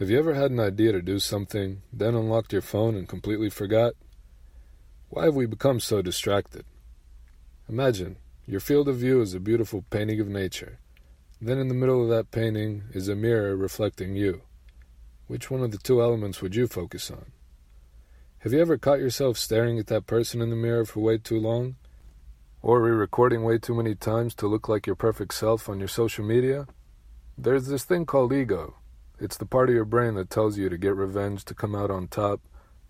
Have you ever had an idea to do something, then unlocked your phone and completely forgot? Why have we become so distracted? Imagine your field of view is a beautiful painting of nature. Then in the middle of that painting is a mirror reflecting you. Which one of the two elements would you focus on? Have you ever caught yourself staring at that person in the mirror for way too long? Or re recording way too many times to look like your perfect self on your social media? There's this thing called ego. It's the part of your brain that tells you to get revenge, to come out on top,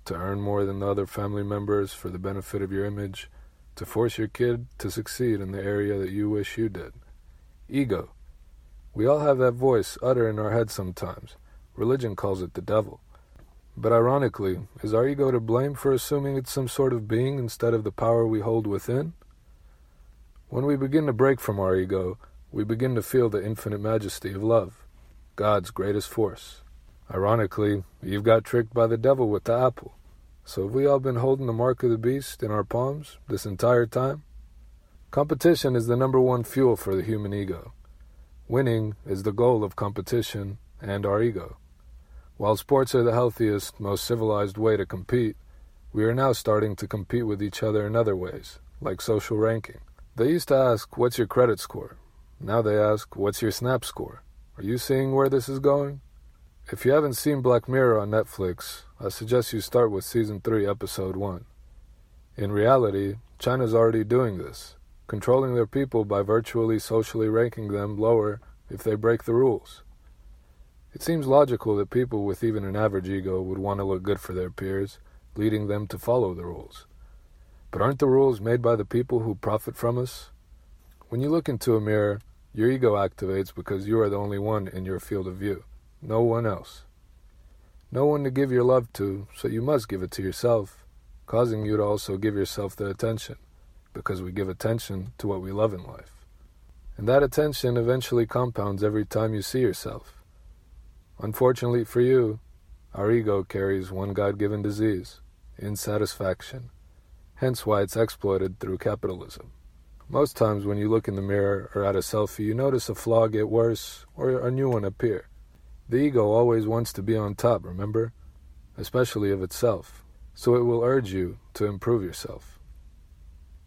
to earn more than the other family members for the benefit of your image, to force your kid to succeed in the area that you wish you did. Ego. We all have that voice utter in our head sometimes. Religion calls it the devil. But ironically, is our ego to blame for assuming it's some sort of being instead of the power we hold within? When we begin to break from our ego, we begin to feel the infinite majesty of love, God's greatest force. Ironically, Eve got tricked by the devil with the apple. So have we all been holding the mark of the beast in our palms this entire time? Competition is the number one fuel for the human ego. Winning is the goal of competition and our ego. While sports are the healthiest, most civilized way to compete, we are now starting to compete with each other in other ways, like social ranking. They used to ask, What's your credit score? Now they ask, What's your snap score? Are you seeing where this is going? If you haven't seen Black Mirror on Netflix, I suggest you start with Season 3, Episode 1. In reality, China's already doing this, controlling their people by virtually socially ranking them lower if they break the rules. It seems logical that people with even an average ego would want to look good for their peers, leading them to follow the rules. But aren't the rules made by the people who profit from us? When you look into a mirror, your ego activates because you are the only one in your field of view, no one else. No one to give your love to, so you must give it to yourself, causing you to also give yourself the attention, because we give attention to what we love in life. And that attention eventually compounds every time you see yourself. Unfortunately for you, our ego carries one God given disease insatisfaction hence why it's exploited through capitalism. Most times when you look in the mirror or at a selfie, you notice a flaw get worse or a new one appear. The ego always wants to be on top, remember? Especially of itself, so it will urge you to improve yourself.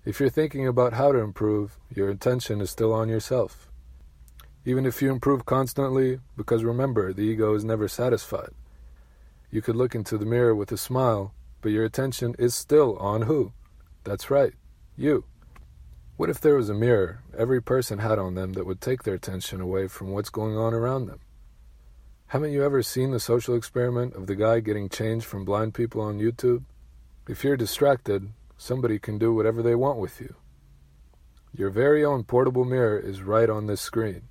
If you're thinking about how to improve, your attention is still on yourself. Even if you improve constantly, because remember, the ego is never satisfied. You could look into the mirror with a smile, but your attention is still on who? That's right, you. What if there was a mirror every person had on them that would take their attention away from what's going on around them? Haven't you ever seen the social experiment of the guy getting change from blind people on YouTube? If you're distracted, somebody can do whatever they want with you. Your very own portable mirror is right on this screen.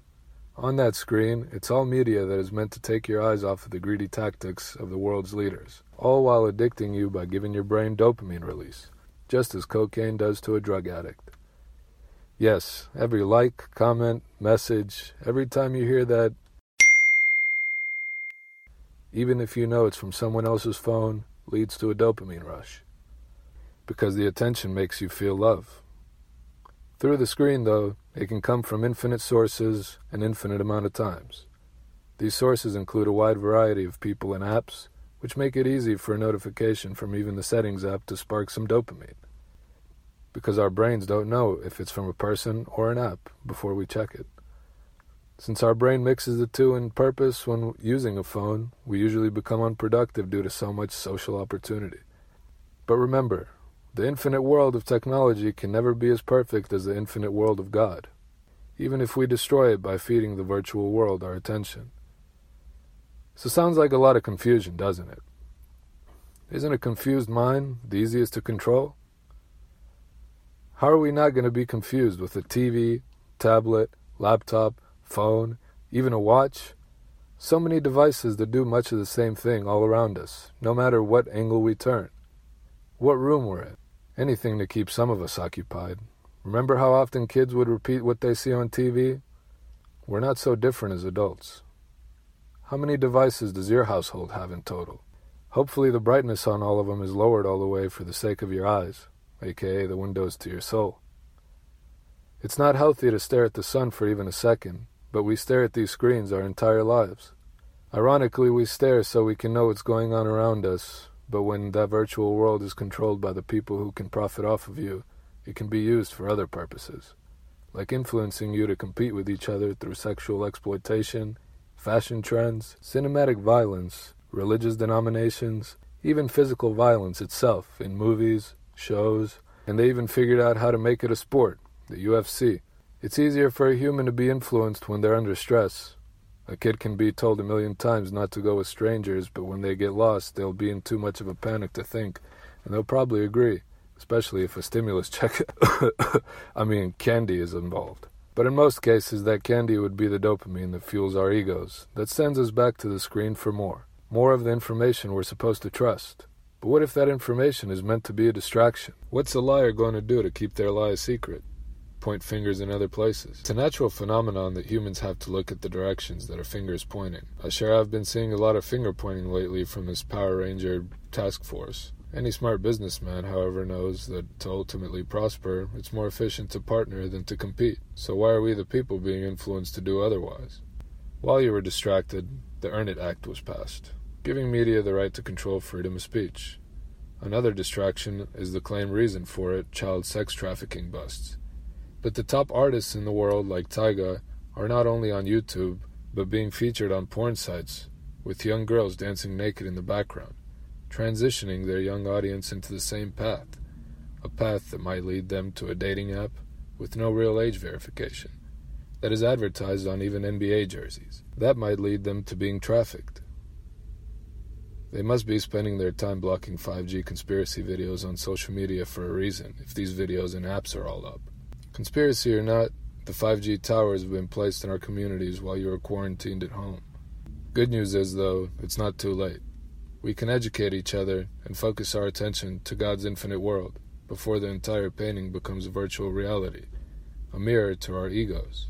On that screen, it's all media that is meant to take your eyes off of the greedy tactics of the world's leaders, all while addicting you by giving your brain dopamine release just as cocaine does to a drug addict. Yes, every like, comment, message, every time you hear that, even if you know it's from someone else's phone, leads to a dopamine rush. Because the attention makes you feel love. Through the screen, though, it can come from infinite sources an infinite amount of times. These sources include a wide variety of people and apps, which make it easy for a notification from even the settings app to spark some dopamine. Because our brains don't know if it's from a person or an app before we check it. Since our brain mixes the two in purpose when using a phone, we usually become unproductive due to so much social opportunity. But remember, the infinite world of technology can never be as perfect as the infinite world of God, even if we destroy it by feeding the virtual world our attention. So sounds like a lot of confusion, doesn't it? Isn't a confused mind the easiest to control? How are we not going to be confused with a TV, tablet, laptop, phone, even a watch? So many devices that do much of the same thing all around us, no matter what angle we turn. What room we're in. Anything to keep some of us occupied. Remember how often kids would repeat what they see on TV? We're not so different as adults. How many devices does your household have in total? Hopefully, the brightness on all of them is lowered all the way for the sake of your eyes, aka the windows to your soul. It's not healthy to stare at the sun for even a second, but we stare at these screens our entire lives. Ironically, we stare so we can know what's going on around us, but when that virtual world is controlled by the people who can profit off of you, it can be used for other purposes, like influencing you to compete with each other through sexual exploitation, fashion trends, cinematic violence, religious denominations, even physical violence itself in movies, shows, and they even figured out how to make it a sport, the UFC. It's easier for a human to be influenced when they're under stress. A kid can be told a million times not to go with strangers, but when they get lost, they'll be in too much of a panic to think, and they'll probably agree especially if a stimulus check, I mean, candy is involved. But in most cases, that candy would be the dopamine that fuels our egos, that sends us back to the screen for more. More of the information we're supposed to trust. But what if that information is meant to be a distraction? What's a liar going to do to keep their lie a secret? Point fingers in other places. It's a natural phenomenon that humans have to look at the directions that a finger is pointing. I sure have been seeing a lot of finger pointing lately from this Power Ranger task force. Any smart businessman, however, knows that to ultimately prosper, it's more efficient to partner than to compete. So why are we the people being influenced to do otherwise? While you were distracted, the Earn It Act was passed, giving media the right to control freedom of speech. Another distraction is the claimed reason for it child sex trafficking busts. But the top artists in the world, like Tyga, are not only on YouTube, but being featured on porn sites, with young girls dancing naked in the background transitioning their young audience into the same path, a path that might lead them to a dating app with no real age verification, that is advertised on even NBA jerseys. That might lead them to being trafficked. They must be spending their time blocking 5G conspiracy videos on social media for a reason, if these videos and apps are all up. Conspiracy or not, the 5G towers have been placed in our communities while you are quarantined at home. Good news is, though, it's not too late. We can educate each other and focus our attention to God's infinite world before the entire painting becomes a virtual reality, a mirror to our egos.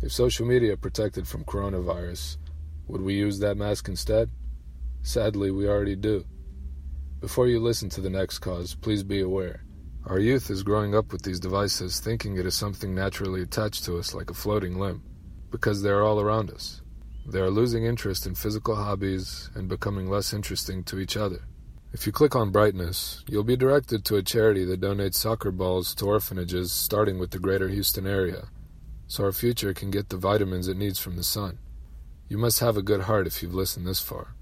If social media protected from coronavirus, would we use that mask instead? Sadly, we already do. Before you listen to the next cause, please be aware. Our youth is growing up with these devices thinking it is something naturally attached to us like a floating limb, because they are all around us. They are losing interest in physical hobbies and becoming less interesting to each other. If you click on brightness, you'll be directed to a charity that donates soccer balls to orphanages starting with the greater Houston area, so our future can get the vitamins it needs from the sun. You must have a good heart if you've listened this far.